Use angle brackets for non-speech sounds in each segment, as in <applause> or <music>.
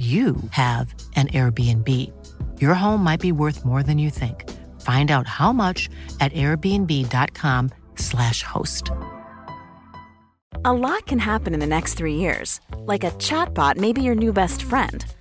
you have an Airbnb. Your home might be worth more than you think. Find out how much at airbnb.com/slash host. A lot can happen in the next three years. Like a chatbot may be your new best friend.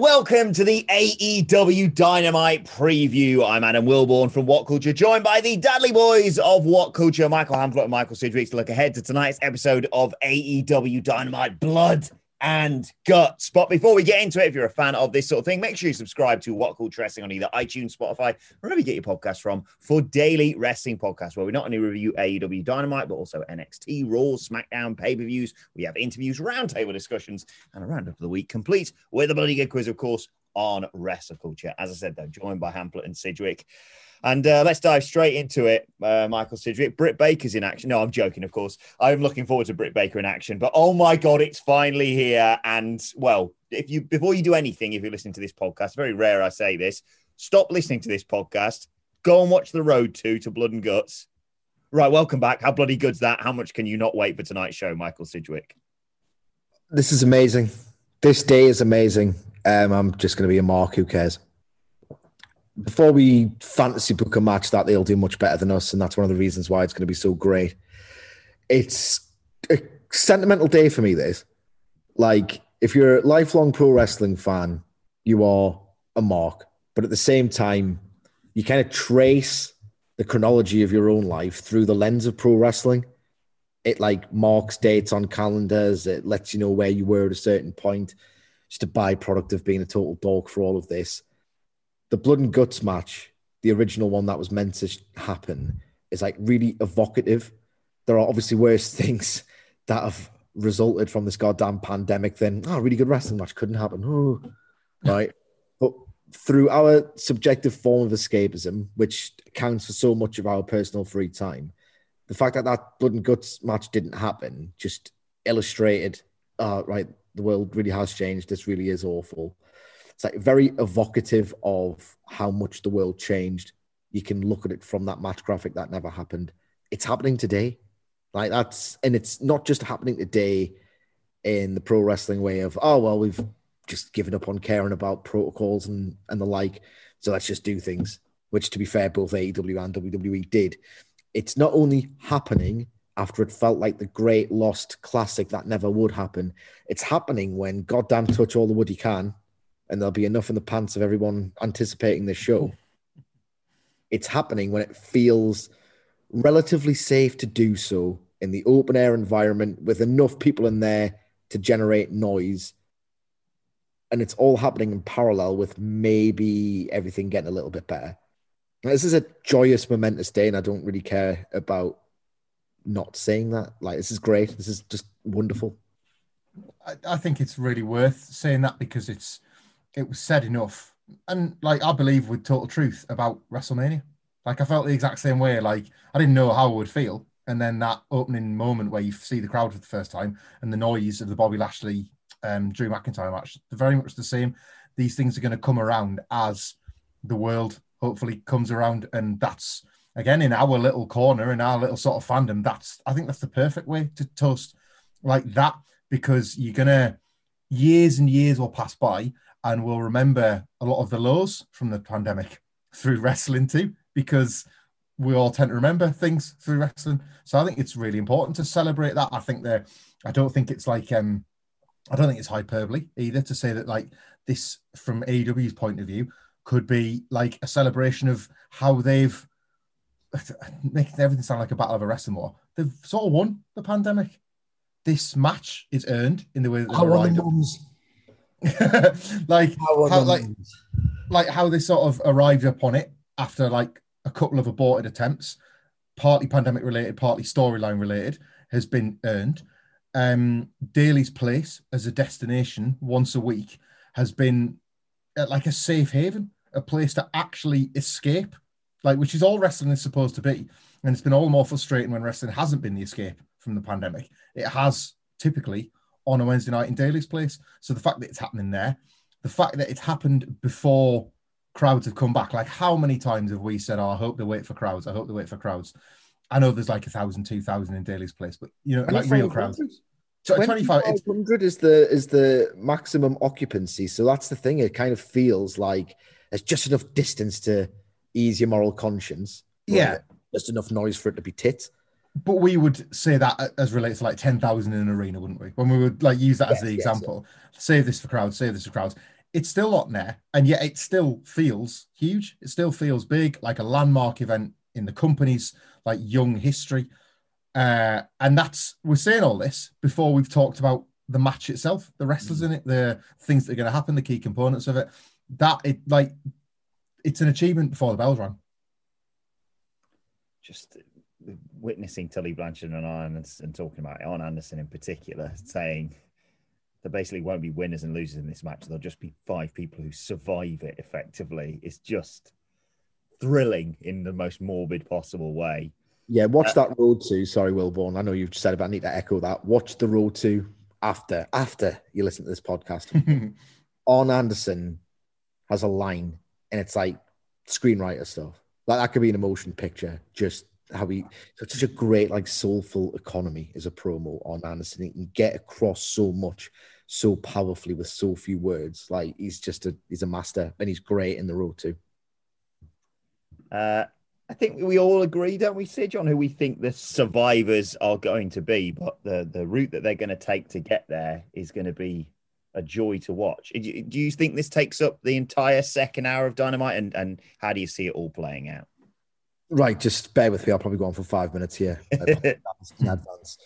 welcome to the AEW Dynamite preview. I'm Adam Wilborn from What Culture, joined by the Dudley Boys of What Culture, Michael Hamflett and Michael Sidgwick, to look ahead to tonight's episode of AEW Dynamite Blood and guts. But before we get into it, if you're a fan of this sort of thing, make sure you subscribe to What Culture Wrestling on either iTunes, Spotify, wherever you get your podcast from, for daily wrestling podcasts where we not only review AEW Dynamite, but also NXT, Raw, SmackDown, pay per views. We have interviews, roundtable discussions, and a roundup of the week, complete with a bloody good quiz, of course, on Wrestle Culture. As I said, though, joined by Hamflett and Sidgwick. And uh, let's dive straight into it. Uh, Michael Sidgwick, Britt Baker's in action. No, I'm joking, of course. I'm looking forward to Britt Baker in action. But oh my god, it's finally here. And well, if you before you do anything, if you're listening to this podcast, very rare I say this. Stop listening to this podcast. Go and watch the road to to Blood and Guts. Right, welcome back. How bloody good's that? How much can you not wait for tonight's show, Michael Sidgwick? This is amazing. This day is amazing. Um, I'm just going to be a mark. Who cares? Before we fantasy book a match that they'll do much better than us, and that's one of the reasons why it's going to be so great. It's a sentimental day for me. This, like, if you're a lifelong pro wrestling fan, you are a mark, but at the same time, you kind of trace the chronology of your own life through the lens of pro wrestling. It like marks dates on calendars. It lets you know where you were at a certain point. Just a byproduct of being a total dog for all of this the blood and guts match, the original one that was meant to happen, is like really evocative. There are obviously worse <laughs> things that have resulted from this goddamn pandemic than oh, a really good wrestling match couldn't happen. Oh, <laughs> right. But through our subjective form of escapism, which accounts for so much of our personal free time, the fact that that blood and guts match didn't happen just illustrated, uh, right, the world really has changed. This really is awful. It's like very evocative of how much the world changed. You can look at it from that match graphic that never happened. It's happening today. Like that's, and it's not just happening today in the pro wrestling way of, oh, well, we've just given up on caring about protocols and, and the like. So let's just do things, which to be fair, both AEW and WWE did. It's not only happening after it felt like the great lost classic that never would happen. It's happening when goddamn touch all the wood you can and there'll be enough in the pants of everyone anticipating this show. It's happening when it feels relatively safe to do so in the open air environment with enough people in there to generate noise. And it's all happening in parallel with maybe everything getting a little bit better. This is a joyous, momentous day, and I don't really care about not saying that. Like, this is great. This is just wonderful. I, I think it's really worth saying that because it's it was said enough. And like I believe with total truth about WrestleMania. Like I felt the exact same way. Like I didn't know how I would feel. And then that opening moment where you see the crowd for the first time and the noise of the Bobby Lashley um, Drew McIntyre match, very much the same. These things are going to come around as the world hopefully comes around. And that's, again, in our little corner, in our little sort of fandom, that's, I think that's the perfect way to toast like that because you're to, years and years will pass by and we'll remember a lot of the lows from the pandemic <laughs> through wrestling too, because we all tend to remember things through wrestling. So I think it's really important to celebrate that. I think that I don't think it's like um I don't think it's hyperbole either to say that like this from AEW's point of view could be like a celebration of how they've <laughs> making everything sound like a battle of a wrestling war. They've sort of won the pandemic. This match is earned in the way that How are the mums? <laughs> like How like like how they sort of arrived upon it after like a couple of aborted attempts, partly pandemic related, partly storyline related, has been earned. Um, Daily's place as a destination once a week has been uh, like a safe haven, a place to actually escape, like which is all wrestling is supposed to be. And it's been all the more frustrating when wrestling hasn't been the escape from the pandemic. It has typically on a Wednesday night in Daily's place. So the fact that it's happening there, the fact that it's happened before crowds have come back. Like how many times have we said, "Oh, I hope they wait for crowds. I hope they wait for crowds." I know there's like a thousand, two thousand in Daily's place, but you know, like real crowds. So 25, it's, 2500 is the is the maximum occupancy. So that's the thing. It kind of feels like there's just enough distance to ease your moral conscience. Yeah. Just enough noise for it to be tit. But we would say that as relates to like 10,000 in an arena, wouldn't we? When we would like use that as Yes, the yes, example, save this for crowds, save this for crowds. It's still not there, and yet it still feels huge. It still feels big, like a landmark event in the company's like young history. Uh, and that's we're saying all this before we've talked about the match itself, the wrestlers in it, the things that are going to happen, the key components of it. That it like it's an achievement before the bells rang. just witnessing Tully Blanchard and Arn and talking about Arn Anderson in particular, saying there basically won't be winners and losers in this match. There'll just be five people who survive it effectively. It's just thrilling in the most morbid possible way. Yeah, watch Uh, that road to. Sorry, Will Wilborn. I know you've said it, but I need to echo that. Watch the road to after after you listen to this podcast. <laughs> Arn Anderson has a line, and it's like screenwriter stuff. Like that could be an emotion picture. Just how he so such a great, like soulful economy as a promo Arn Anderson. He can get across so much so powerfully with so few words. Like he's just a he's a master, and he's great in the road too. Uh, I think we all agree, don't we, Sid, on who we think the survivors are going to be, but the, the route that they're going to take to get there is going to be a joy to watch. Do you think this takes up the entire second hour of Dynamite, and, and how do you see it all playing out? Right, just bear with me. I'll probably go on for five minutes here. <laughs> in advance.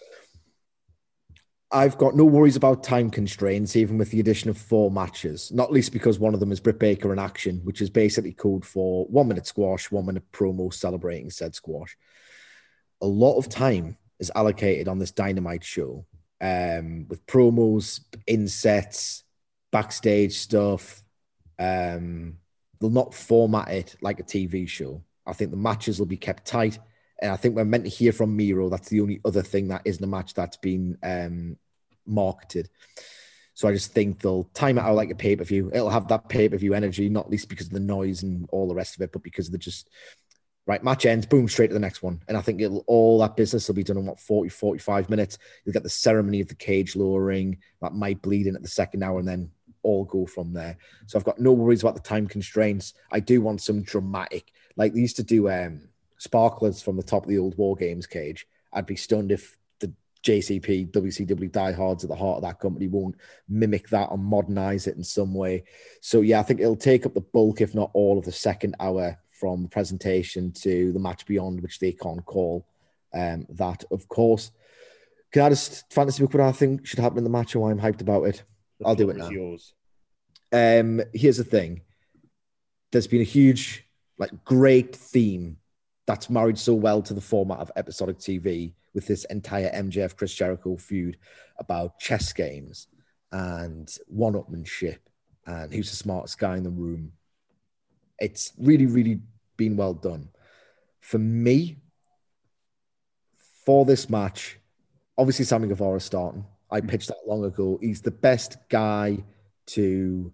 I've got no worries about time constraints, even with the addition of four matches, not least because one of them is Britt Baker in action, which is basically code for one minute squash, one minute promo celebrating said squash. A lot of time is allocated on this dynamite show um, with promos, insets, backstage stuff. Um, they'll not format it like a TV show. I think the matches will be kept tight. And I think we're meant to hear from Miro. That's the only other thing that isn't a match that's been um, marketed. So I just think they'll time it out like a pay per view. It'll have that pay per view energy, not least because of the noise and all the rest of it, but because they're just right. Match ends, boom, straight to the next one. And I think it'll all that business will be done in what 40, 45 minutes. You'll get the ceremony of the cage lowering that might bleed in at the second hour and then all go from there. So I've got no worries about the time constraints. I do want some dramatic, like they used to do um sparklers from the top of the old War Games cage. I'd be stunned if the JCP, WCW diehards at the heart of that company won't mimic that or modernize it in some way. So yeah, I think it'll take up the bulk, if not all, of the second hour from the presentation to the match beyond, which they can't call um, that, of course. Can I just fantasy book what I think should happen in the match and why I'm hyped about it? The I'll do it now. Yours. Um, here's the thing. There's been a huge, like, great theme that's married so well to the format of episodic TV with this entire MJF Chris Jericho feud about chess games and one-upmanship and who's the smartest guy in the room. It's really, really been well done. For me, for this match, obviously Sammy Guevara starting. I pitched that long ago. He's the best guy to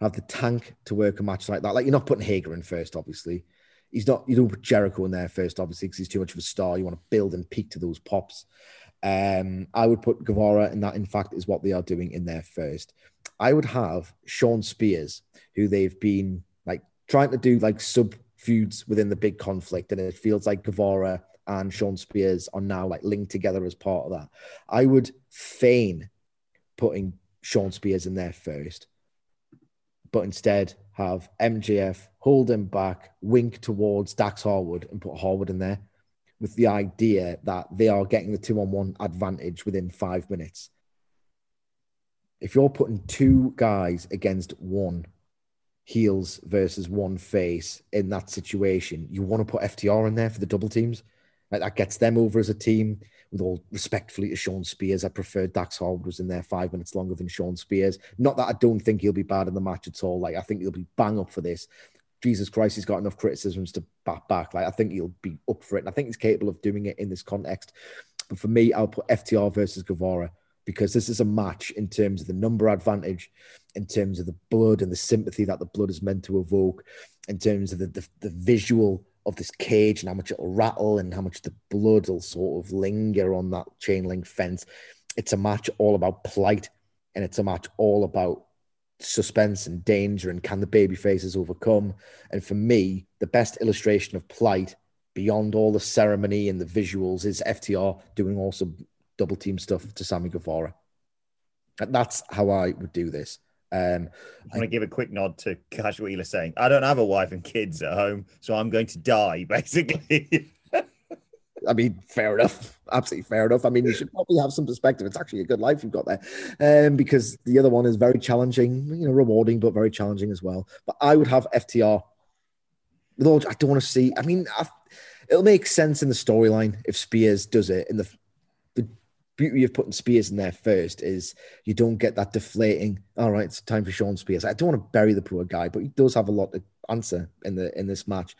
have the tank to work a match like that. Like you're not putting Hager in first, obviously. He's not. You don't put Jericho in there first, obviously, because he's too much of a star. You want to build and peak to those pops. Um, I would put Guevara, and that in fact is what they are doing in there first. I would have Shawn Spears, who they've been like trying to do like sub feuds within the big conflict, and it feels like Guevara and Shawn Spears are now like linked together as part of that. I would feign putting Shawn Spears in there first, but instead have MJF hold him back, wink towards Dax Harwood, and put Harwood in there with the idea that they are getting the two on one advantage within five minutes. If you're putting two guys against one heels versus one face in that situation, you want to put FTR in there for the double teams. Like that gets them over as a team. With all respectfully to Shawn Spears, I prefer Dax Harwood was in there five minutes longer than Shawn Spears. Not that I don't think he'll be bad in the match at all. Like I think he'll be bang up for this. Jesus Christ, he's got enough criticisms to back back. Like I think he'll be up for it, and I think he's capable of doing it in this context. But for me, I'll put FTR versus Guevara because this is a match in terms of the number advantage, in terms of the blood and the sympathy that the blood is meant to evoke, in terms of the, the, the visual of this cage and how much it'll rattle and how much the blood will sort of linger on that chain link fence. It's a match all about plight and it's a match all about suspense and danger and can the baby faces overcome? And for me the best illustration of plight beyond all the ceremony and the visuals is ftr doing also double team stuff to sammy guevara. And that's how i would do this um, I want to give a quick nod to Cash saying. I don't have a wife and kids at home, so I'm going to die, <laughs> basically. I mean, fair enough. Absolutely fair enough. I mean, you should probably have some perspective. It's actually a good life you've got there, um, because the other one is very challenging, you know, rewarding but very challenging as well. But I would have FTR. With all, I don't want to see. I mean, I've, it'll make sense in the storyline if Spears does it. In the beauty of putting Spears in there first is you don't get that deflating. All right, it's time for Shawn Spears. I don't want to bury the poor guy, but he does have a lot to answer in the in this match.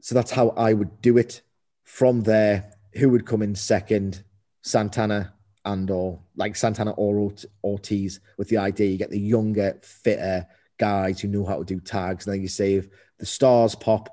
So that's how I would do it. From there, who would come in second? Santana and or like Santana or Ortiz with the idea you get the younger, fitter guys who know how to do tags, and then you save the stars pop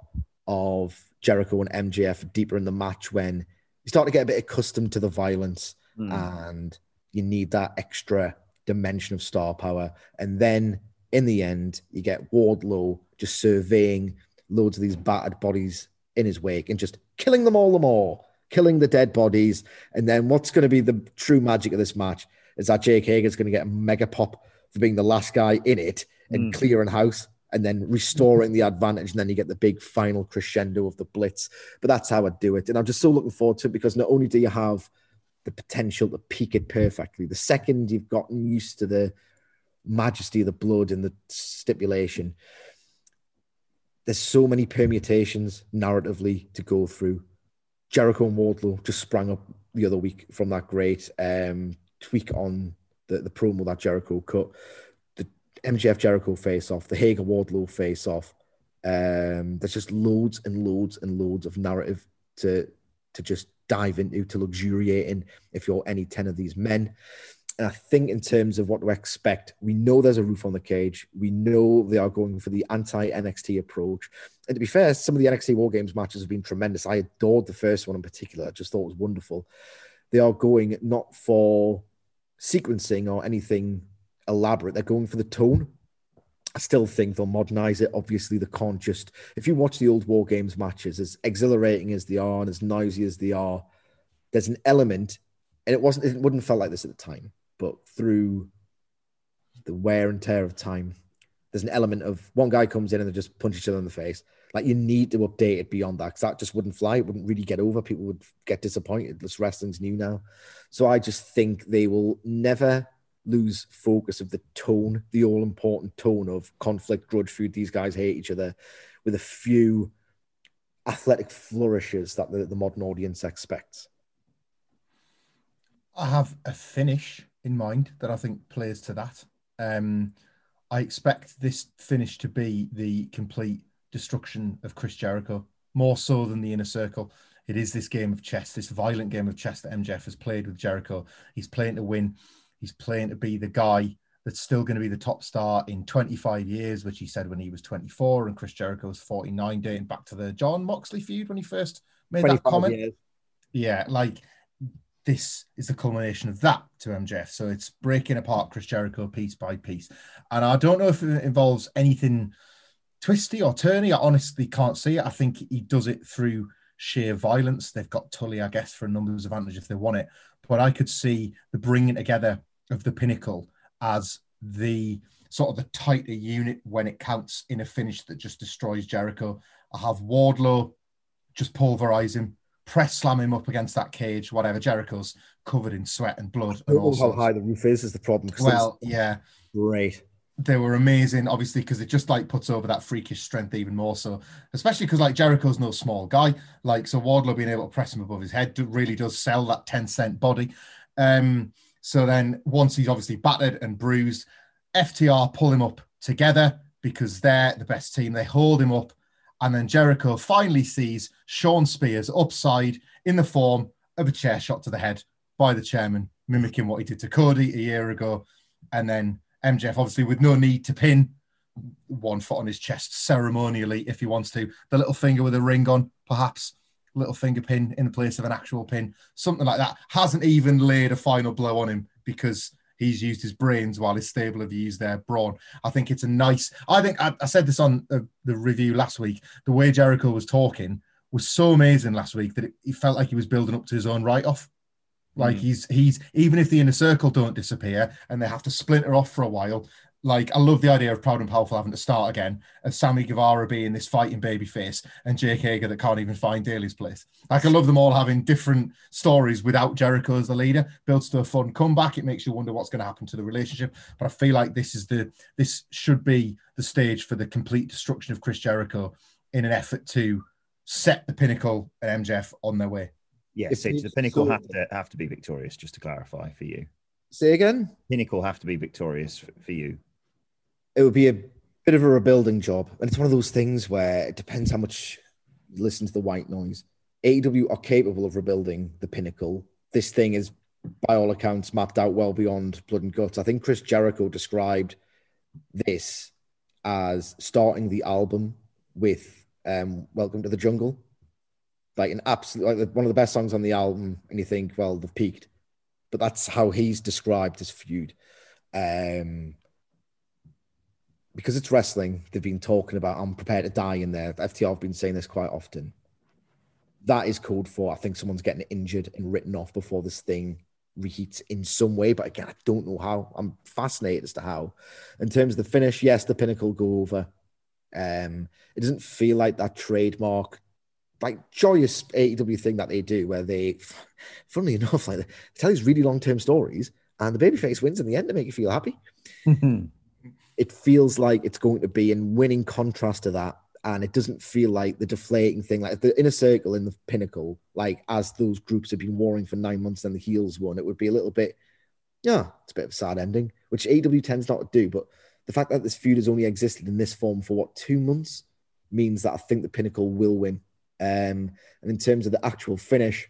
of Jericho and MJF deeper in the match when you start to get a bit accustomed to the violence mm. and you need that extra dimension of star power. And then in the end, you get Wardlow just surveying loads of these battered bodies in his wake and just killing them all the more, killing the dead bodies. And then what's going to be the true magic of this match is that Jake Hager's going to get a mega pop for being the last guy in it and mm. clearing house and then restoring the advantage. And then you get the big final crescendo of the blitz. But that's how I do it. And I'm just so looking forward to it because not only do you have the potential to peak it perfectly, the second you've gotten used to the majesty of the blood and the stipulation, there's so many permutations narratively to go through. Jericho and Wardlow just sprang up the other week from that great um, tweak on the, the promo that Jericho cut. MJF Jericho face off, the Hager Wardlow face off. Um, there's just loads and loads and loads of narrative to to just dive into, to luxuriate in if you're any 10 of these men. And I think in terms of what to expect, we know there's a roof on the cage. We know they are going for the anti NXT approach. And to be fair, some of the NXT War Games matches have been tremendous. I adored the first one in particular. I just thought it was wonderful. They are going not for sequencing or anything elaborate. They're going for the tone. I still think they'll modernize it. Obviously, they can't just. If you watch the old War Games matches, as exhilarating as they are and as noisy as they are, there's an element, and it wasn't. It wouldn't felt like this at the time but through the wear and tear of time, there's an element of one guy comes in and they just punch each other in the face. Like you need to update it beyond that because that just wouldn't fly. It wouldn't really get over. People would get disappointed. This wrestling's new now. So I just think they will never lose focus of the tone, the all important tone of conflict, grudge feud. These guys hate each other with a few athletic flourishes that the, the modern audience expects. I have a finish in mind that I think plays to that. Um, I expect this finish to be the complete destruction of Chris Jericho, more so than the inner circle. It is this game of chess, this violent game of chess that MJF has played with Jericho. He's playing to win. He's playing to be the guy that's still going to be the top star in 25 years, which he said when he was 24, and Chris Jericho was 49, dating back to the John Moxley feud when he first made that comment. Years. Yeah, like this is the culmination of that to MJF. So it's breaking apart Chris Jericho piece by piece. And I don't know if it involves anything twisty or turny. I honestly can't see it. I think he does it through sheer violence. They've got Tully, I guess, for a numbers advantage if they want it. But I could see the bringing together of the pinnacle as the sort of the tighter unit when it counts in a finish that just destroys Jericho. I have Wardlow just pulverize him, press slam him up against that cage, whatever. Jericho's covered in sweat and blood. I don't how high the roof is is the problem. Well, yeah, great. They were amazing, obviously, because it just like puts over that freakish strength even more. So, especially because like Jericho's no small guy, like so Wardlow being able to press him above his head really does sell that ten cent body. Um, so then once he's obviously battered and bruised, FTR pull him up together because they're the best team. They hold him up and then Jericho finally sees Shawn Spears upside in the form of a chair shot to the head by the chairman, mimicking what he did to Cody a year ago. And then MJF, obviously, with no need to pin, one foot on his chest ceremonially if he wants to, the little finger with a ring on, perhaps little finger pin in the place of an actual pin, something like that. Hasn't even laid a final blow on him because he's used his brains while his stable have used their brawn. I think it's a nice. I think I, I said this on the, the, review last week. The way Jericho was talking was so amazing last week that it, he felt like he was building up to his own write off. Like mm. he's he's even if the inner circle don't disappear and they have to splinter off for a while, like I love the idea of Proud and Powerful having to start again, of Sammy Guevara being this fighting baby face and Jake Hager that can't even find Daily's place. Like I love them all having different stories without Jericho as the leader. Builds to a fun comeback. It makes you wonder what's going to happen to the relationship. But I feel like this is the this should be the stage for the complete destruction of Chris Jericho in an effort to set the pinnacle and MJF on their way. Yes, so the pinnacle so, have to have to be victorious. Just to clarify for you. Say again. Pinnacle have to be victorious for, for you it would be a bit of a rebuilding job. And it's one of those things where it depends how much you listen to the white noise. AEW are capable of rebuilding the pinnacle. This thing is, by all accounts, mapped out well beyond blood and guts. I think Chris Jericho described this as starting the album with um, Welcome to the Jungle. Like an absolute, like one of the best songs on the album. And you think, well, they've peaked. But that's how he's described his feud. Um, because it's wrestling, they've been talking about I'm prepared to die in there. FTR have been saying this quite often. That is called for. I think someone's getting injured and written off before this thing reheats in some way. But again, I don't know how. I'm fascinated as to how. In terms of the finish, yes, the pinnacle go over. Um, it doesn't feel like that trademark, like joyous AEW thing that they do, where they, funnily enough, like they tell these really long term stories, and the babyface wins in the end to make you feel happy. <laughs> it feels like it's going to be in winning contrast to that and it doesn't feel like the deflating thing like the inner circle in the pinnacle like as those groups have been warring for nine months and the heels won it would be a little bit yeah it's a bit of a sad ending which AEW tends not to do but the fact that this feud has only existed in this form for what two months means that i think the pinnacle will win. Um, and in terms of the actual finish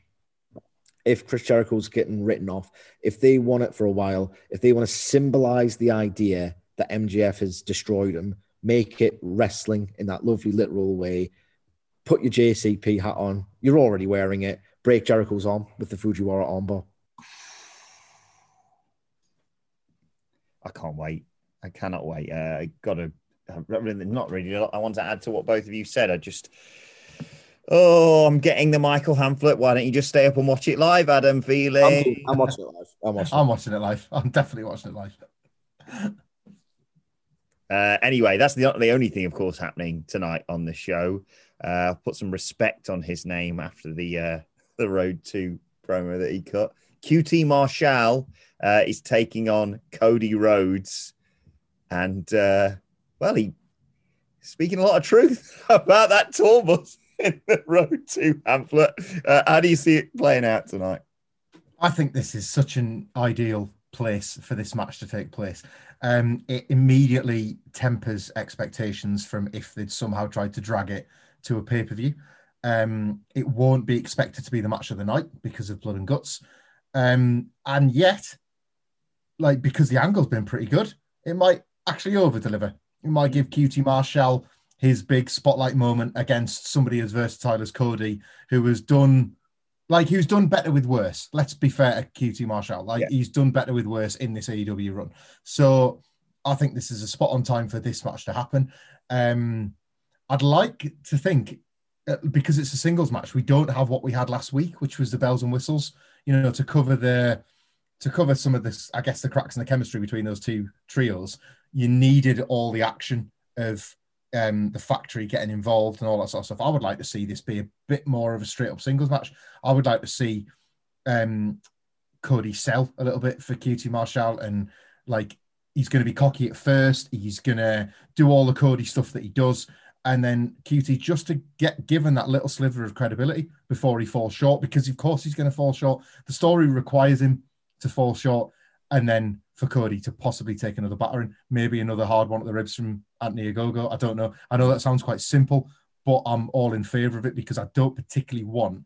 if Chris Jericho's getting written off, if they want it for a while, if they want to symbolize the idea that MJF has destroyed him. Make it wrestling in that lovely literal way. Put your JCP hat on. You're already wearing it. Break Jericho's arm with the Fujiwara armbar. I can't wait. I cannot wait. Uh, I got to, not really. I want to add to what both of you said. I just, oh, I'm getting the Michael Hamflett. Why don't you just stay up and watch it live, Adam? Feeling? I'm, I'm watching it live. I'm watching, I'm watching it live. I'm definitely watching it live. <laughs> Uh, anyway, that's the, the only thing, of course, happening tonight on the show. Uh, I'll put some respect on his name after the uh, <laughs> the Road to promo that he cut. QT Marshall uh, is taking on Cody Rhodes, and uh, well, he speaking a lot of truth <laughs> about that tour bus <laughs> in the Road to Hamflett. Uh, how do you see it playing out tonight? I think this is such an ideal place for this match to take place um, it immediately tempers expectations from if they'd somehow tried to drag it to a pay per view. Um, it won't be expected to be the match of the night because of blood and guts. Um, and yet, like because the angle's been pretty good, it might actually over deliver. It might give QT Marshall his big spotlight moment against somebody as versatile as Cody, who has done like he's done better with worse. Let's be fair to QT Marshall. Like yeah. he's done better with worse in this AEW run. So I think this is a spot on time for this match to happen. Um, I'd like to think uh, because it's a singles match, we don't have what we had last week, which was the bells and whistles. You know, to cover the to cover some of this, I guess the cracks in the chemistry between those two trios. You needed all the action of um, the factory getting involved and all that sort of stuff. I would like to see this be a bit more of a straight up singles match. I would like to see um, Cody sell a little bit for QT Marshall and like he's going to be cocky at first. He's going to do all the Cody stuff that he does. And then QT just to get given that little sliver of credibility before he falls short, because of course he's going to fall short. The story requires him to fall short. And then for Cody to possibly take another battering, maybe another hard one at the ribs from Anthony Ogogo. I don't know. I know that sounds quite simple, but I'm all in favour of it because I don't particularly want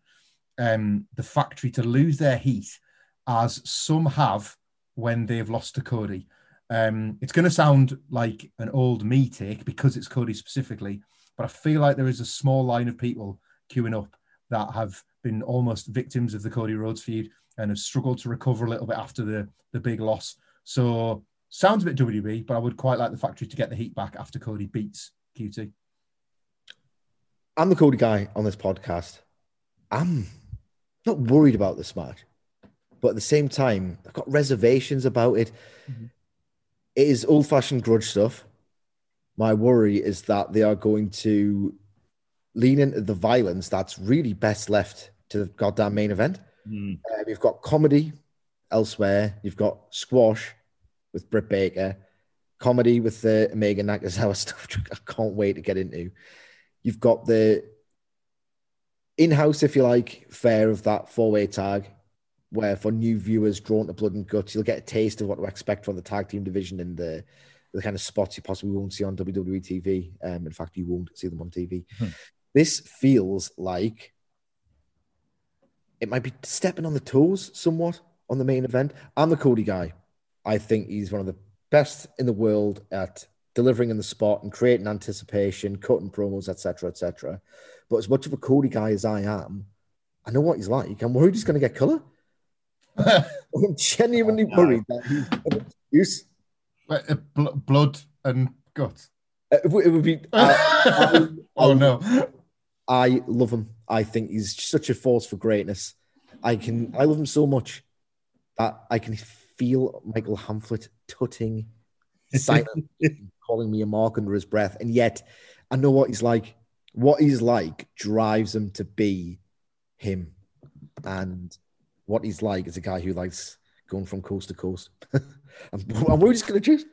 um, the factory to lose their heat as some have when they've lost to Cody. Um, it's going to sound like an old me take because it's Cody specifically, but I feel like there is a small line of people queuing up that have been almost victims of the Cody Rhodes feud and have struggled to recover a little bit after the, the big loss. So sounds a bit WWE, but I would quite like the factory to get the heat back after Cody beats QT. I'm the Cody guy on this podcast. I'm not worried about this match, but at the same time, I've got reservations about it. Mm-hmm. it is old fashioned grudge stuff. My worry is that they are going to lean into the violence that's really best left to the goddamn main event. Mm. Uh, you've got comedy elsewhere. You've got squash with Britt Baker, comedy with the Omega Nakazawa <laughs> stuff. I can't wait to get into. You've got the in-house, if you like, fair of that four-way tag, where for new viewers drawn to blood and guts, you'll get a taste of what to expect from the tag team division and the the kind of spots you possibly won't see on WWE TV. Um, in fact, you won't see them on TV. Hmm. This feels like it might be stepping on the toes somewhat on the main event. I'm the Cody guy. I think he's one of the best in the world at delivering in the spot and creating anticipation, cutting promos, etc., etc. But as much of a Cody guy as I am, I know what he's like. I'm worried he's going to get color. <laughs> I'm genuinely oh, worried that he's going to use uh, blood and guts. Uh, it, would be. Uh, I, <laughs> oh no! I love him. I think he's such a force for greatness. I can. I love him so much that I can feel Michael Hamflett tutting, silent, <laughs> calling me a mark under his breath, and yet I know what he's like. What he's like drives him to be him, and what he's like is a guy who likes going from coast to coast. <laughs> I'm, <laughs> I'm just going to choose.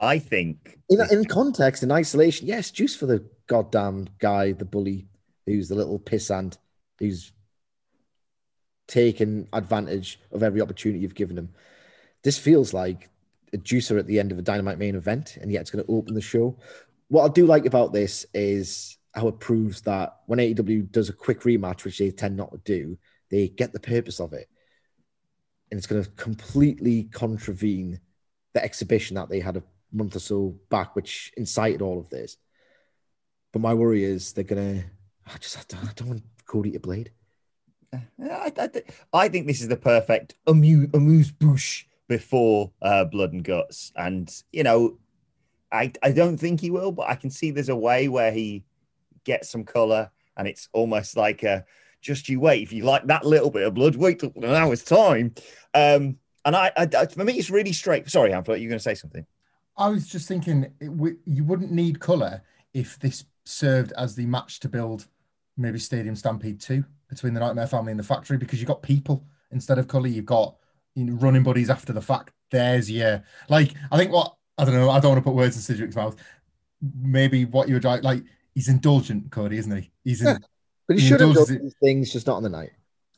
I think in, in context, in isolation, yes, juice for the goddamn guy, the bully, who's the little pissant, who's taken advantage of every opportunity you've given them. This feels like a juicer at the end of a dynamite main event, and yet it's going to open the show. What I do like about this is how it proves that when AEW does a quick rematch, which they tend not to do, they get the purpose of it. And it's going to completely contravene the exhibition that they had a month or so back, which incited all of this. But my worry is they're gonna. I just I don't, I don't want Cody to blade. I, I, I, think this is the perfect amuse, bouche before uh, Blood and Guts, and you know, I I don't think he will, but I can see there's a way where he gets some color, and it's almost like a just you wait. If you like that little bit of blood, wait till now it's time. Um, and I, I, for me, it's really straight. Sorry, Hamflett, you're going to say something. I was just thinking it, you wouldn't need color if this served as the match to build maybe Stadium Stampede 2 between the Nightmare Family and the Factory because you've got people instead of color, you've got you know, running buddies after the fact. There's yeah, like I think what I don't know, I don't want to put words in Cedric's mouth. Maybe what you would like, like he's indulgent, Cody, isn't he? He's in, yeah, but he, he should have done these things, just not on the night.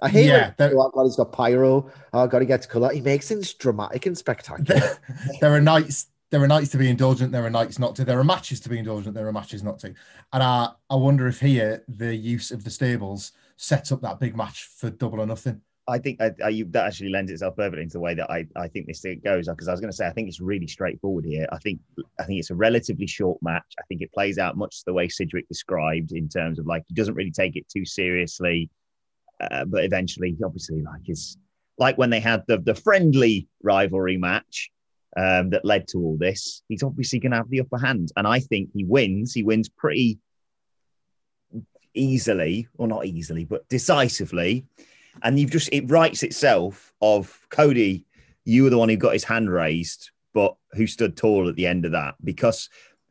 I hate yeah, when oh god, he's got pyro. Oh god, he gets color. He makes things dramatic and spectacular. There, <laughs> there are nights there are nights to be indulgent, there are nights not to. There are matches to be indulgent, there are matches not to. And I, I wonder if here the use of the stables sets up that big match for double or nothing. I think I, I, that actually lends itself perfectly into the way that I, I think this thing goes. Because I was going to say, I think it's really straightforward here. I think I think it's a relatively short match. I think it plays out much the way Sidgwick described in terms of like he doesn't really take it too seriously, uh, but eventually, obviously, like is like when they had the the friendly rivalry match um, that led to all this, he's obviously going to have the upper hand. And I think he wins. He wins pretty easily, or not easily, but decisively. And you've just, it writes itself of Cody, you were the one who got his hand raised, but who stood tall at the end of that because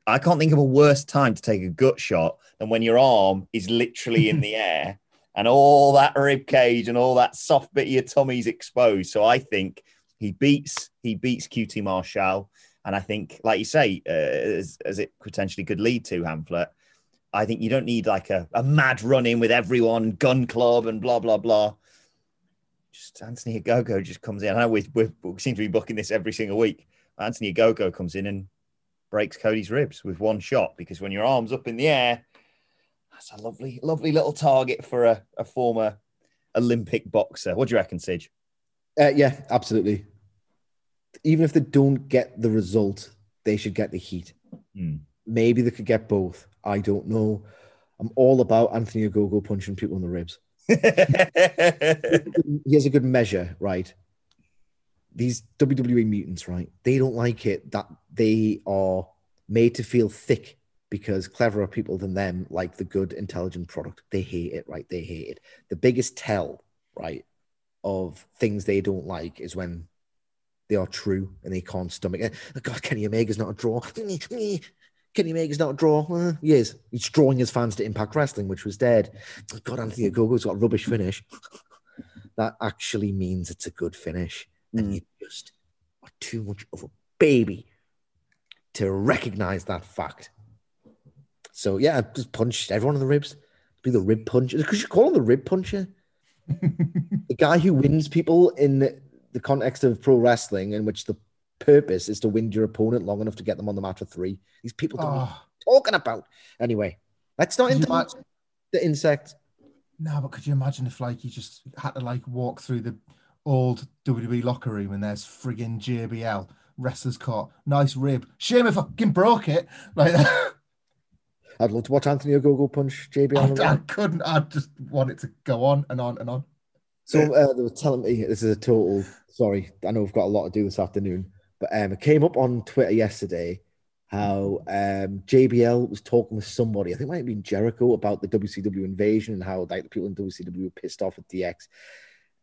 I can't think of a worse time to take a gut shot than when your arm is literally in <laughs> the air and all that rib cage and all that soft bit of your tummy's exposed. So I think he beats he beats QT Marshall, and I think, like you say, uh, as, as, it potentially could lead to Hamflett, I think you don't need like a, a mad run in with everyone, gun club, and blah blah blah. Just Anthony Ogogo just comes in. I know we, we seem to be booking this every single week. Anthony Ogogo comes in and breaks Cody's ribs with one shot because when your arm's up in the air, that's a lovely, lovely little target for a, a former Olympic boxer. What do you reckon, Sige? Uh, yeah, absolutely. Even if they don't get the result, they should get the heat. Mm. Maybe they could get both. I don't know. I'm all about Anthony Ogogo punching people in the ribs. <laughs> he has a good measure, right? These WWE mutants, right? They don't like it that they are made to feel thick because cleverer people than them like the good, intelligent product. They hate it, right? They hate it. The biggest tell, right, of things they don't like is when they are true and they can't stomach it. Oh God, Kenny Omega's not a draw. <laughs> Kenny Omega's not a draw. Uh, he is. He's drawing his fans to Impact Wrestling, which was dead. God, Anthony Ogogo's got a rubbish finish. <laughs> that actually means it's a good finish. Mm. And you just are too much of a baby to recognize that fact. So yeah, just punch everyone in the ribs. Be the rib puncher. Because you call him the rib puncher. <laughs> the guy who wins people in the context of pro wrestling, in which the purpose is to wind your opponent long enough to get them on the mat for three. These people don't oh. talking about. Anyway, let's not into imagine- the insect. No, but could you imagine if like you just had to like walk through the old WWE locker room and there's frigging JBL wrestler's caught, nice rib. Shame if I fucking broke it like. <laughs> I'd love to watch Anthony Ogogo punch JBL. I, I couldn't. I just want it to go on and on and on. So uh, they were telling me this is a total. Sorry, I know we've got a lot to do this afternoon, but um, it came up on Twitter yesterday how um, JBL was talking with somebody. I think it might have been Jericho about the WCW invasion and how like the people in WCW were pissed off at DX,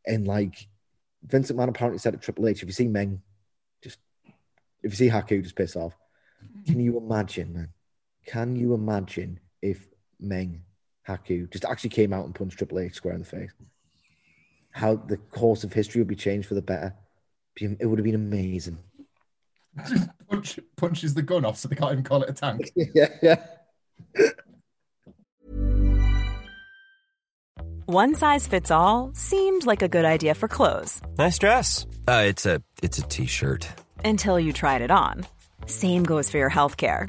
and like Vincent McMahon apparently said at Triple H, if you see Meng, just if you see Haku, just piss off. Can you imagine, man? Can you imagine if Meng Haku just actually came out and punched Triple H square in the face? How the course of history would be changed for the better. It would have been amazing. <laughs> Punch, punches the gun off so they can't even call it a tank. <laughs> yeah, yeah. One size fits all seemed like a good idea for clothes. Nice dress. Uh, it's a it's a t-shirt. Until you tried it on. Same goes for your health care.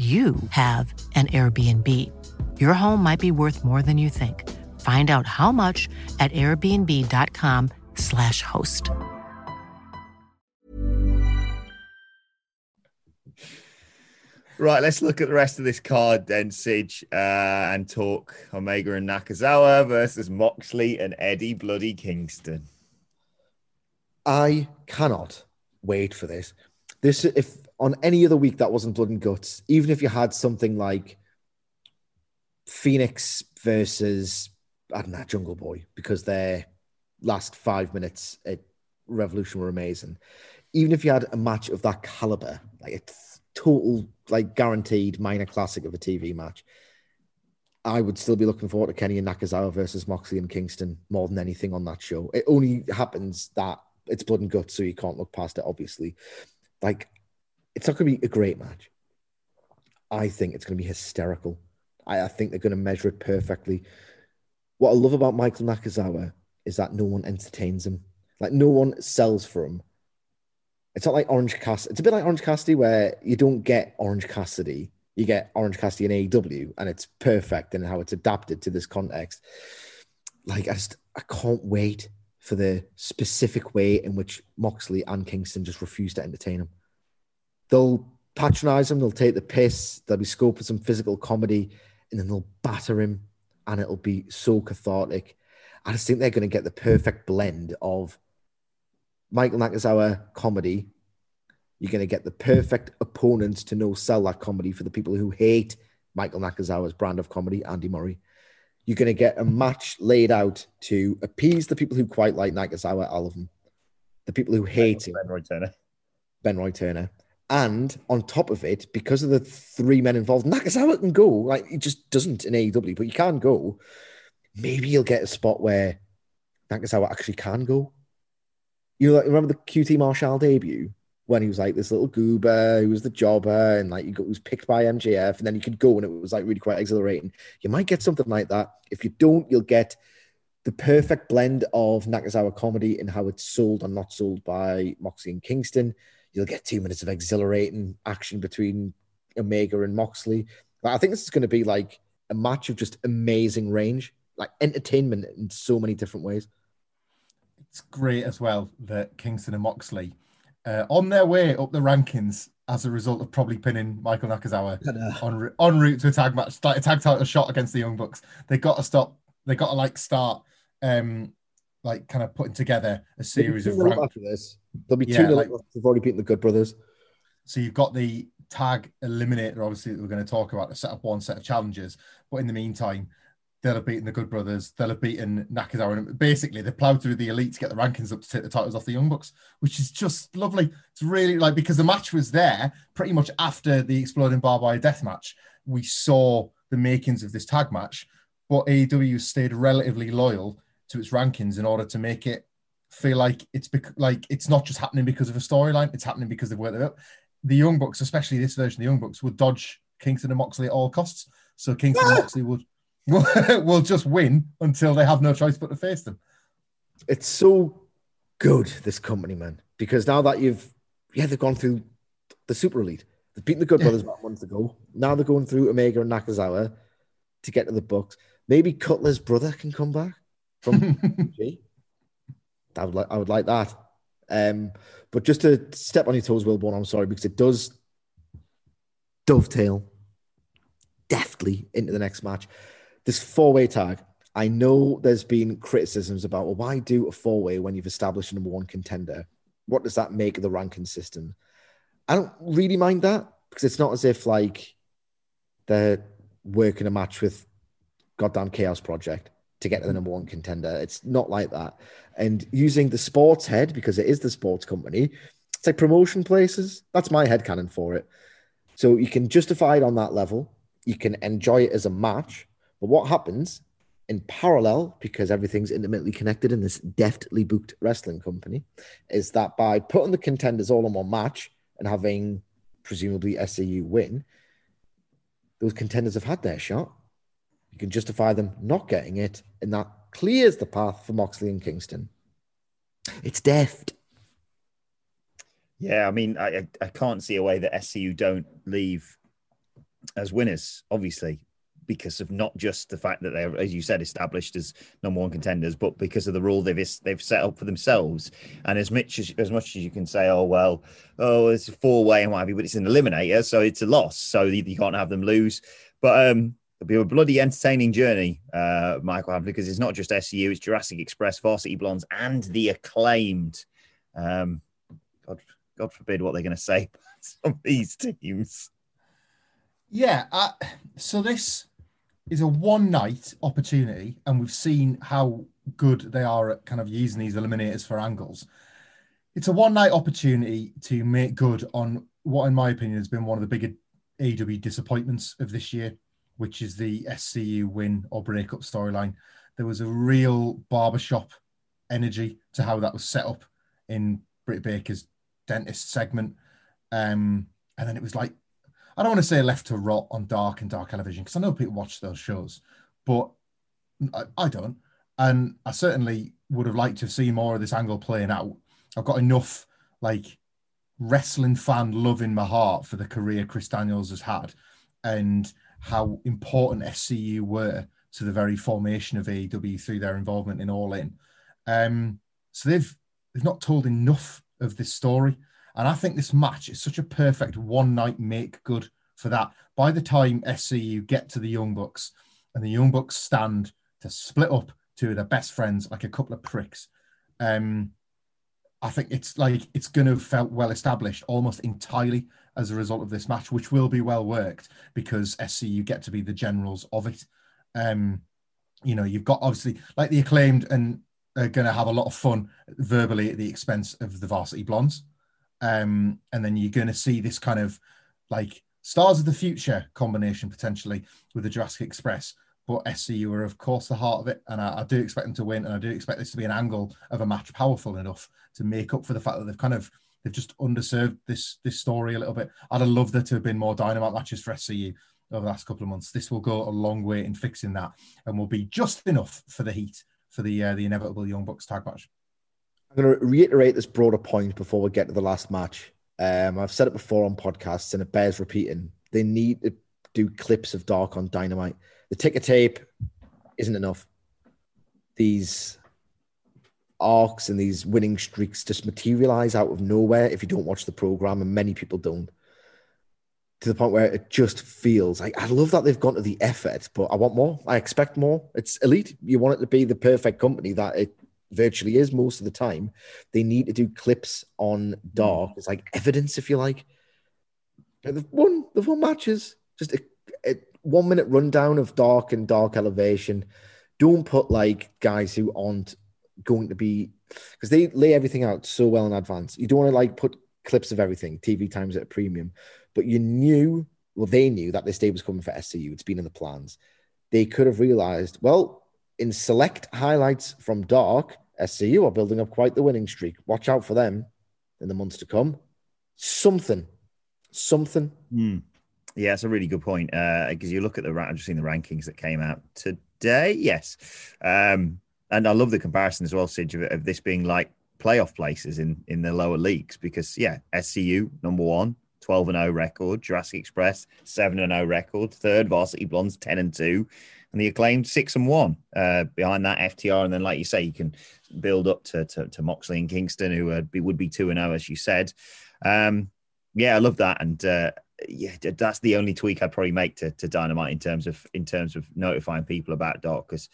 you have an Airbnb. Your home might be worth more than you think. Find out how much at airbnb.com/slash host. Right, let's look at the rest of this card then, Sige, uh, and talk Omega and Nakazawa versus Moxley and Eddie Bloody Kingston. I cannot wait for this. This if on any other week that wasn't blood and guts, even if you had something like Fenix versus I don't know, Jungle Boy, because their last five minutes at Revolution were amazing. Even if you had a match of that caliber, like a total, like guaranteed minor classic of a TV match, I would still be looking forward to Kenny and Nakazawa versus Moxley and Kingston more than anything on that show. It only happens that it's blood and guts, so you can't look past it, obviously. Like, it's not going to be a great match. I think it's going to be hysterical. I, I think they're going to measure it perfectly. What I love about Michael Nakazawa is that no one entertains him. Like, no one sells for him. It's not like Orange Cassidy. It's a bit like Orange Cassidy, where you don't get Orange Cassidy you get Orange Cassidy in AEW, and it's perfect in how it's adapted to this context. Like I just I can't wait for the specific way in which Moxley and Kingston just refuse to entertain him. They'll patronize him, they'll take the piss, there'll be scope for some physical comedy, and then they'll batter him, and it'll be so cathartic. I just think they're going to get the perfect blend of Michael Nakazawa comedy you're going to get the perfect opponents to know sell that comedy for the people who hate Michael Nakazawa's brand of comedy, Andy Murray. You're going to get a match laid out to appease the people who quite like Nakazawa, all of them. The people who hate him. Ben Roy Turner. Ben Roy Turner. And on top of it, because of the three men involved, Nakazawa can go. Like he just doesn't in AEW, but you can go. Maybe you'll get a spot where Nakazawa actually can go. You know, remember the QT Marshall debut? when he was like this little goober who was the jobber and like he got, was picked by MJF and then you could go and it was like really quite exhilarating. You might get something like that. If you don't, you'll get the perfect blend of Nakazawa comedy and how it's sold and not sold by Moxley and Kingston. You'll get two minutes of exhilarating action between Omega and Moxley. I think this is going to be like a match of just amazing range, like entertainment in so many different ways. It's great as well that Kingston and Moxley uh, on their way up the rankings as a result of probably pinning Michael Nakazawa on on route to a tag match, like a tag title shot against the Young Bucks. They got to stop. They got to like start, um, like kind of putting together a series of rank- this. There'll be two. Yeah, like, they've already beaten the Good Brothers. So you've got the tag eliminator, obviously, that we're going to talk about to set up one set of challenges. But in the meantime, they'll have beaten the Good Brothers, they'll have beaten Nakazawa. And basically, they plowed through the elite to get the rankings up to take the titles off the Young Bucks, which is just lovely. It's really like because the match was there pretty much after the exploding barbed wire death match. We saw the makings of this tag match, but AEW stayed relatively loyal to its rankings in order to make it feel like it's bec- like it's not just happening because of a storyline; it's happening because they've worked it up. The Young Bucks, especially this version of the Young Bucks, would dodge Kingston and Moxley at all costs. So Kingston and Moxley would <laughs> will, will just win until they have no choice but to face them. It's so good, this company, man, because now that you've, yeah, they've gone through the Super Elite. They've beaten the Good Brothers about a month ago. Now they're going through Omega and Nakazawa to get to the Bucks. Maybe Cutler's brother can come back from <laughs> G. I would like, I would like that. Um, but just to step on your toes, Wilborn, I'm sorry because it does dovetail deftly into the next match this four way tag. I know there's been criticisms about, well, why do a four way when you've established a number one contender? What does that make of the ranking system? I don't really mind that because it's not as if like they're working a match with goddamn Chaos Project to get to the number one contender. It's not like that. And using the sports head because it is the sports company, it's like promotion places. That's my head canon for it. So you can justify it on that level. You can enjoy it as a match but what happens in parallel, because everything's intimately connected in this deftly booked wrestling company, is that by putting the contenders all in one match and having presumably SCU win, those contenders have had their shot. You can justify them not getting it, and that clears the path for Moxley and Kingston. It's deft. Yeah, I mean, I I can't see a way that SCU don't leave as winners. Obviously, because of not just the fact that they're, as you said, established as number one contenders, but because of the rule they've they've set up for themselves. And as much as as much as you can say, oh well, oh it's a four way and what have you, but it's an eliminator, so it's a loss, so you, you can't have them lose. But um, it'll be a bloody entertaining journey, uh, Michael Hamflett, because it's not just SCU, it's Jurassic Express, Varsity Blondes, and the acclaimed. Um, God, God forbid what they're going to say about <laughs> these teams. Yeah, uh, so this is a one night opportunity, and we've seen how good they are at kind of using these eliminators for angles. It's a one night opportunity to make good on what, in my opinion, has been one of the bigger AW disappointments of this year, which is the SCU win or breakup storyline. There was a real barbershop energy to how that was set up in Britt Baker's dentist segment. Um, and then it was like, I don't want to say left to rot on dark and Dark Elevation because I know people watch those shows, but I, I don't. And I certainly would have liked to see more of this angle playing out. I've got enough like wrestling fan love in my heart for the career Chris Daniels has had and how important SCU were to the very formation of AEW through their involvement in All In. Um, so they've they've not told enough of this story. And I think this match is such a perfect one night make good for that. By the time SCU get to the Young Bucks and the Young Bucks stand to split up to their best friends like a couple of pricks, um, I think it's like it's going to have felt well established almost entirely as a result of this match, which will be well worked because SCU get to be the generals of it. Um, you know, you've got obviously like the acclaimed and are going to have a lot of fun verbally at the expense of the varsity blondes. Um, and then you're going to see this kind of like stars of the future combination potentially with the Jurassic Express. But SCU are, of course, the heart of it. And I, I, do expect them to win. And I do expect this to be an angle of a match powerful enough to make up for the fact that they've kind of they've just underserved this this story a little bit. I'd have loved there to have been more dynamite matches for SCU over the last couple of months. This will go a long way in fixing that and will be just enough for the heat for the uh, the inevitable Young Bucks tag match. I'm going to reiterate this broader point before we get to the last match. Um, I've said it before on podcasts, and it bears repeating. They need to do clips of Dark on Dynamite. The ticker tape isn't enough. These arcs and these winning streaks just materialize out of nowhere if you don't watch the program, and many people don't. To the point where it just feels like I love that they've gone to the effort, but I want more. I expect more. It's elite. You want it to be the perfect company that it virtually is most of the time. They need to do clips on Dark. It's like evidence, if you like. they've won. They've won matches. Just a, a one minute rundown of Dark and Dark Elevation. Don't put like guys who aren't going to be because they lay everything out so well in advance. You don't want to like put clips of everything, TV times at a premium, but you knew, well, they knew that this day was coming for SCU. It's been in the plans. They could have realized, well, in select highlights from Dark, SCU are building up quite the winning streak. Watch out for them in the months to come. Something, something. Mm. Yeah, it's a really good point. Because uh, you look at the, I've just seen the rankings that came out today. Yes. Um, and I love the comparison as well, Sid, of, of this being like playoff places in, in the lower leagues. Because, yeah, SCU, number one, 12 and 0 record, Jurassic Express, 7 and 0 record, third Varsity Blondes, 10 and 2 and the acclaimed six and one uh, behind that FTR. And then, like you say, you can build up to to, to Moxley and Kingston, who would be, would be two and zero, oh, as you said. Um, yeah, I love that, and uh, yeah, that's the only tweak I'd probably make to, to Dynamite in terms of in terms of notifying people about Dark, because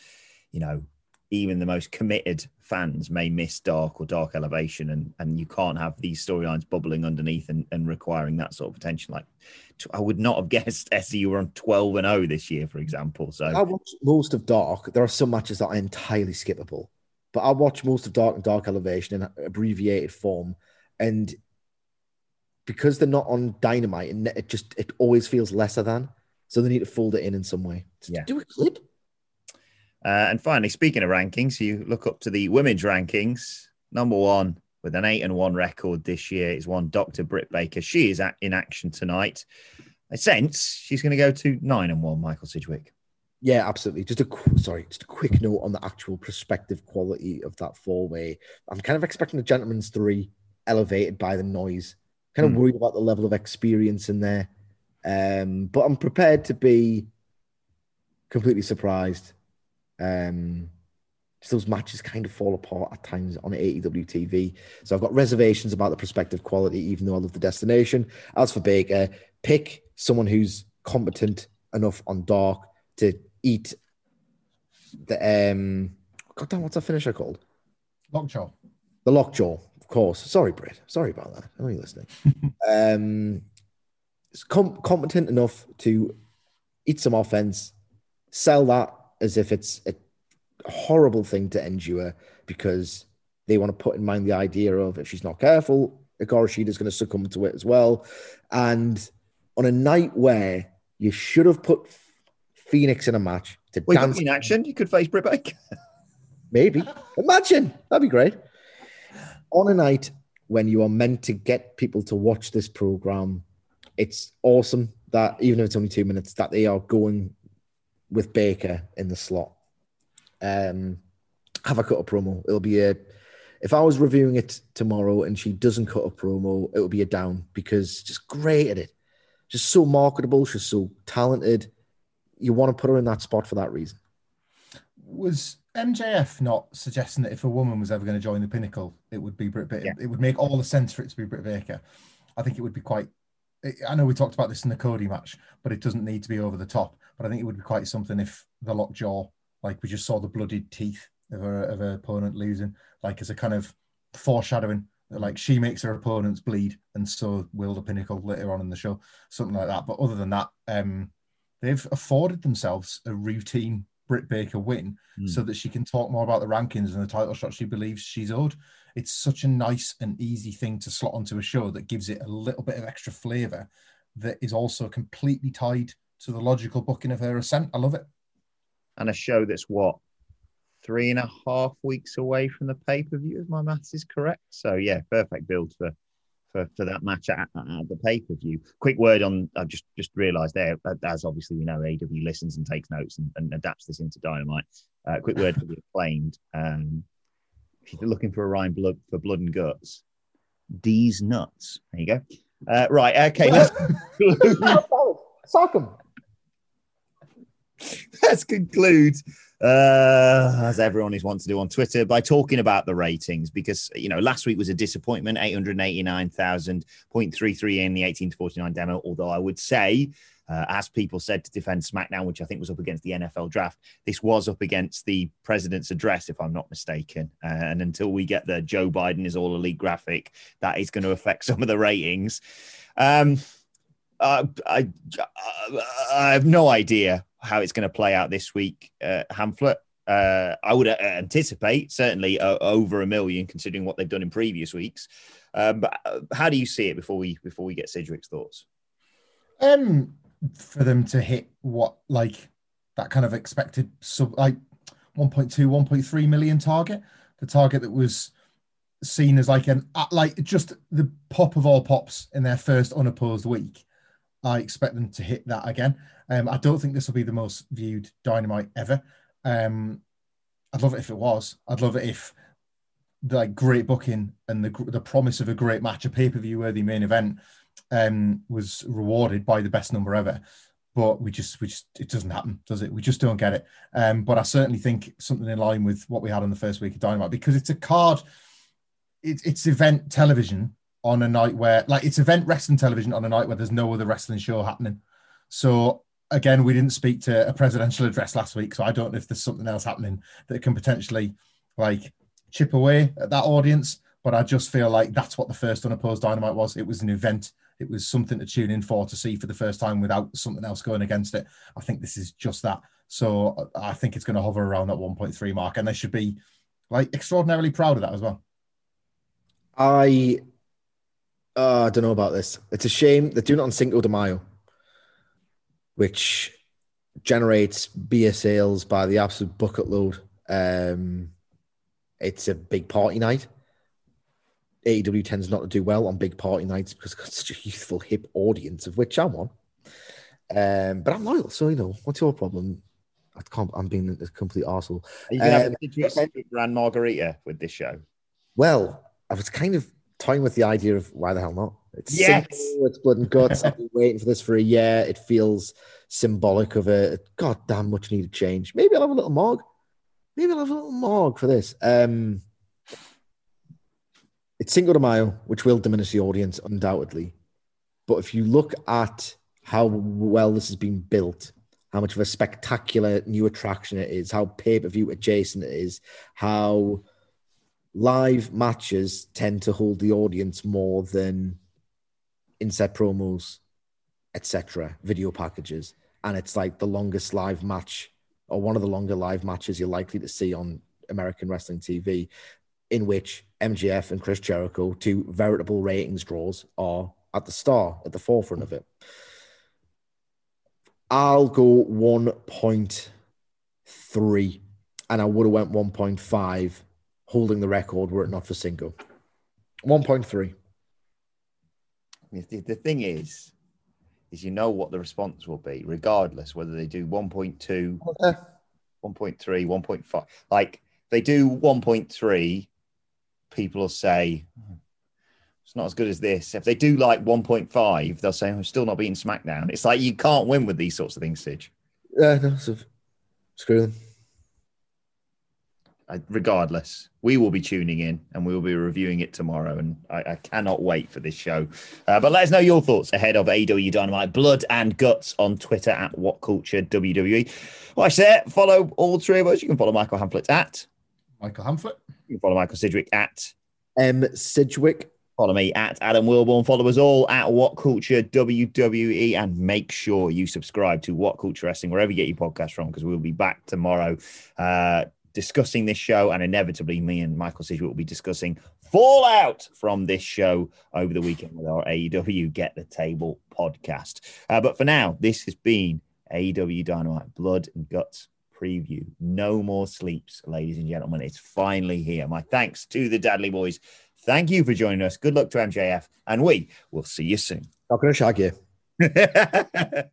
you know even the most committed fans may miss Dark or Dark Elevation, and and you can't have these storylines bubbling underneath and, and requiring that sort of attention. Like I would not have <laughs> guessed SCU were on 12 and 0 this year, for example. So I watch most of Dark. There are some matches that are entirely skippable, but I watch most of Dark and Dark Elevation in abbreviated form. And because they're not on Dynamite, and it just it always feels lesser than. So they need to fold it in in some way. Yeah. Do a clip. Uh, and finally, speaking of rankings, you look up to the women's rankings. Number one, with an eight and one record this year is one Dr. Britt Baker. She is in action tonight. I sense she's going to go to nine and one, Michael Sidgwick. Yeah, absolutely. Just a sorry, just a quick note on the actual prospective quality of that four way. I'm kind of expecting the gentleman's three elevated by the noise. Kind of mm. worried about the level of experience in there, um, but I'm prepared to be completely surprised. Um, those matches kind of fall apart at times on AEW TV. So I've got reservations about the prospective quality, even though I love the destination. As for Baker, pick someone who's competent enough on Dark to eat the um. God damn, what's that finisher called? Lockjaw. The lockjaw, of course. Sorry, Brett. Sorry about that. I know you're listening. <laughs> um, com- competent enough to eat some offense sell that as if it's a horrible thing to endure uh, because they want to put in mind the idea of if she's not careful, Hikaru is going to succumb to it as well. And on a night where you should have put Phoenix in a match to Wait, dance in action, you could face Britt Baker. <laughs> Maybe. Imagine. That'd be great. On a night when you are meant to get people to watch this program, it's awesome that even if it's only two minutes, that they are going with Baker in the slot. Um, have a cut a promo. It'll be a. If I was reviewing it tomorrow and she doesn't cut a promo, it would be a down because just great at it. Just so marketable. She's so talented. You want to put her in that spot for that reason. Was MJF not suggesting that if a woman was ever going to join the pinnacle, it would be Britt Baker? Yeah. It would make all the sense for it to be Britt Baker. I think it would be quite. I know we talked about this in the Cody match, but it doesn't need to be over the top. But I think it would be quite something if the lockjaw, like we just saw the blooded teeth of her of her opponent losing, like as a kind of foreshadowing like she makes her opponents bleed, and so will the pinnacle later on in the show, something like that. But other than that, um, they've afforded themselves a routine Britt Baker win Hmm. so that she can talk more about the rankings and the title shot she believes she's owed. It's such a nice and easy thing to slot onto a show that gives it a little bit of extra flavor that is also completely tied to the logical booking of her ascent. I love it. and a show that's what three and a half weeks away from the pay per view, if my maths is correct. So yeah, perfect build for for, for that match at, at the pay per view. Quick word on I just just realised there, uh, as obviously we know, AW listens and takes notes and, and adapts this into Dynamite. Uh, quick word for the acclaimed. Um, if you're looking for a rhyme blood for blood and guts, D's nuts. There you go. Uh, right, okay. Let's <laughs> <laughs> Sock him. let's conclude uh as everyone is wants to do on twitter by talking about the ratings because you know last week was a disappointment 889,000.33 in the 18 to 49 demo although i would say uh, as people said to defend smackdown which i think was up against the nfl draft this was up against the president's address if i'm not mistaken. Uh, and until we get the joe biden is all elite graphic that is going to affect some of the ratings. Um uh, I, I have no idea how it's going to play out this week, uh, Hamflett. Uh, I would uh, anticipate certainly uh, over a million, considering what they've done in previous weeks. Um, but uh, how do you see it before we before we get Sidgwick's thoughts? Um, for them to hit what like that kind of expected sub like 1.2, 1.3 million target, the target that was seen as like an uh, like just the pop of all pops in their first unopposed week. I expect them to hit that again. Um, I don't think this will be the most viewed dynamite ever. Um, I'd love it if it was. I'd love it if the like great booking and the the promise of a great match, a pay per view worthy main event, um, was rewarded by the best number ever. But we just, we just, it doesn't happen, does it? We just don't get it. Um, but I certainly think something in line with what we had on the first week of Dynamite because it's a card. It, it's event television on a night where, like, it's event wrestling television on a night where there's no other wrestling show happening. So again, we didn't speak to a presidential address last week, so I don't know if there's something else happening that can potentially like chip away at that audience. But I just feel like that's what the first unopposed dynamite was. It was an event. It was something to tune in for to see for the first time without something else going against it. I think this is just that. So I think it's going to hover around that 1.3 mark, and they should be like extraordinarily proud of that as well. I uh, I don't know about this. It's a shame they're doing it on Cinco de Mayo, which generates beer sales by the absolute bucket load. Um, it's a big party night. AEW tends not to do well on big party nights because it's got <laughs> such a youthful, hip audience, of which I'm one. Um, but I'm loyal, so you know, what's your problem? I can't, I'm being a complete arsehole. Are you going to have Um, a Sidgwick's Grand Margarita with this show? Well, I was kind of toying with the idea of why the hell not? It's Yes. simple, it's blood and guts. I've been waiting for this for a year. It feels symbolic of a goddamn much needed change. Maybe I'll have a little morgue. Maybe I'll have a little morgue for this. Um, it's Cinco de Mayo, which will diminish the audience undoubtedly. But if you look at how well this has been built, how much of a spectacular new attraction it is, how pay per view adjacent it is, how live matches tend to hold the audience more than inset promos, etc., video packages. And it's like the longest live match or one of the longer live matches you're likely to see on American wrestling TV, in which MJF and Chris Jericho, two veritable ratings draws, are at the star, at the forefront of it. I'll go 1.3, and I would have went 1.5, holding the record were it not for Cinco. 1.3. The, the thing is, is you know what the response will be, regardless whether they do 1.2, Okay. 1.3, 1.5. Like they do 1.3, people will say "Hmm, it's not as good as this. If they do like 1.5, they'll say I'm still not beating SmackDown. It's like you can't win with these sorts of things, Sidge. Yeah, no, so screw them. Regardless, we will be tuning in and we will be reviewing it tomorrow. And I, I cannot wait for this show. Uh, but let us know your thoughts ahead of AW Dynamite Blood and Guts on Twitter at What Culture WWE. Watch there. Follow all three of us. You can follow Michael Hamflett at. Michael Hamflett. You can follow Michael Sidgwick at. M. Sidgwick. Follow me at Adam Wilborn. Follow us all at What Culture WWE, and make sure you subscribe to What Culture Wrestling wherever you get your podcast from, because we'll be back tomorrow uh, discussing this show, and inevitably, me and Michael Sidgwick will be discussing fallout from this show over the weekend with our AEW Get the Table podcast. Uh, but for now, this has been AEW Dynamite Blood and Guts preview. No more sleeps, ladies and gentlemen. It's finally here. My thanks to the Dadley Boys. Thank you for joining us. Good luck to MJF, and we will see you soon. Not going to shag <laughs> you.